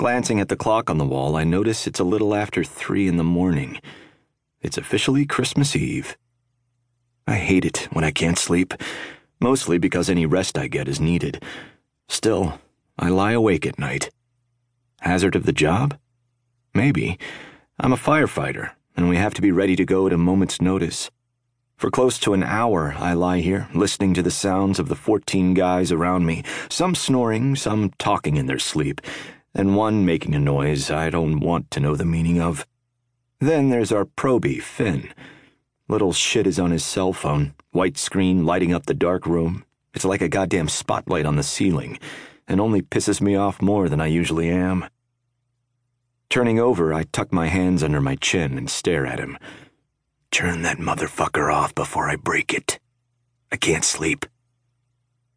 Glancing at the clock on the wall, I notice it's a little after three in the morning. It's officially Christmas Eve. I hate it when I can't sleep, mostly because any rest I get is needed. Still, I lie awake at night. Hazard of the job? Maybe. I'm a firefighter, and we have to be ready to go at a moment's notice. For close to an hour, I lie here, listening to the sounds of the 14 guys around me, some snoring, some talking in their sleep and one making a noise I don't want to know the meaning of. Then there's our probie, Finn. Little shit is on his cell phone, white screen lighting up the dark room. It's like a goddamn spotlight on the ceiling, and only pisses me off more than I usually am. Turning over, I tuck my hands under my chin and stare at him. Turn that motherfucker off before I break it. I can't sleep.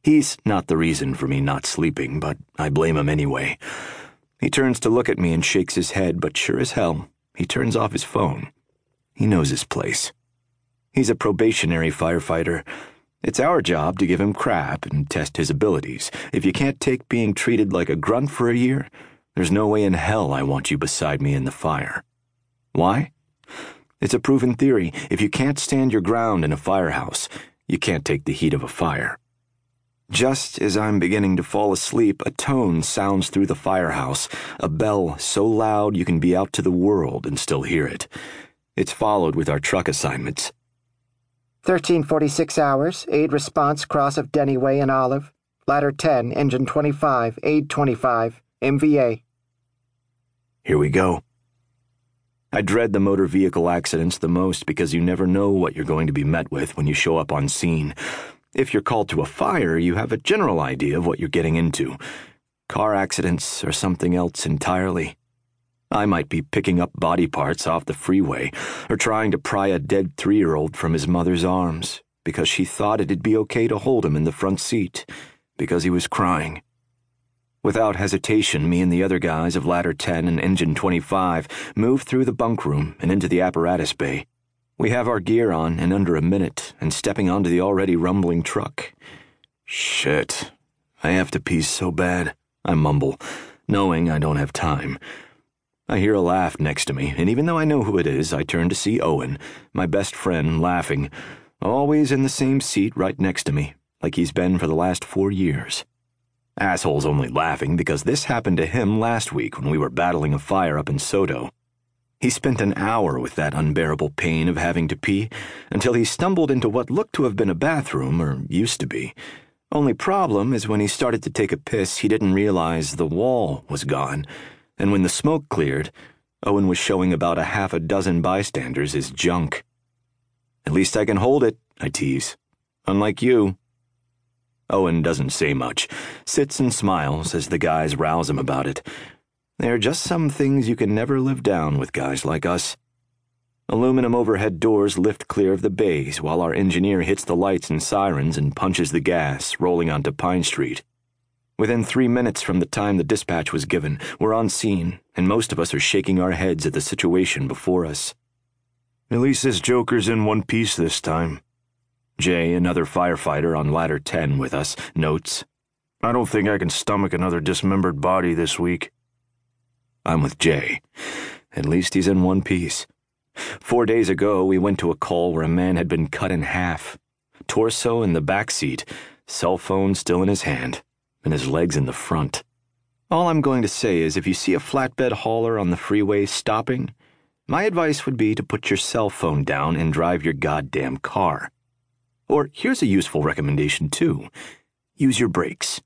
He's not the reason for me not sleeping, but I blame him anyway. He turns to look at me and shakes his head, but sure as hell, he turns off his phone. He knows his place. He's a probationary firefighter. It's our job to give him crap and test his abilities. If you can't take being treated like a grunt for a year, there's no way in hell I want you beside me in the fire. Why? It's a proven theory. If you can't stand your ground in a firehouse, you can't take the heat of a fire. Just as I'm beginning to fall asleep, a tone sounds through the firehouse, a bell so loud you can be out to the world and still hear it. It's followed with our truck assignments. 1346 hours, aid response cross of Denny Way and Olive. Ladder 10, engine 25, aid 25, MVA. Here we go. I dread the motor vehicle accidents the most because you never know what you're going to be met with when you show up on scene. If you're called to a fire, you have a general idea of what you're getting into. Car accidents or something else entirely. I might be picking up body parts off the freeway or trying to pry a dead three year old from his mother's arms because she thought it'd be okay to hold him in the front seat because he was crying. Without hesitation, me and the other guys of Ladder 10 and Engine 25 moved through the bunk room and into the apparatus bay. We have our gear on in under a minute and stepping onto the already rumbling truck. Shit. I have to pee so bad, I mumble, knowing I don't have time. I hear a laugh next to me, and even though I know who it is, I turn to see Owen, my best friend, laughing, always in the same seat right next to me, like he's been for the last four years. Asshole's only laughing because this happened to him last week when we were battling a fire up in SoDo. He spent an hour with that unbearable pain of having to pee until he stumbled into what looked to have been a bathroom, or used to be. Only problem is when he started to take a piss, he didn't realize the wall was gone, and when the smoke cleared, Owen was showing about a half a dozen bystanders his junk. At least I can hold it, I tease. Unlike you. Owen doesn't say much, sits and smiles as the guys rouse him about it. There are just some things you can never live down with guys like us. Aluminum overhead doors lift clear of the bays while our engineer hits the lights and sirens and punches the gas, rolling onto Pine Street. Within three minutes from the time the dispatch was given, we're on scene, and most of us are shaking our heads at the situation before us. At least this Joker's in one piece this time. Jay, another firefighter on ladder 10 with us, notes. I don't think I can stomach another dismembered body this week. I'm with Jay. At least he's in one piece. Four days ago, we went to a call where a man had been cut in half. Torso in the back seat, cell phone still in his hand, and his legs in the front. All I'm going to say is if you see a flatbed hauler on the freeway stopping, my advice would be to put your cell phone down and drive your goddamn car. Or here's a useful recommendation, too use your brakes.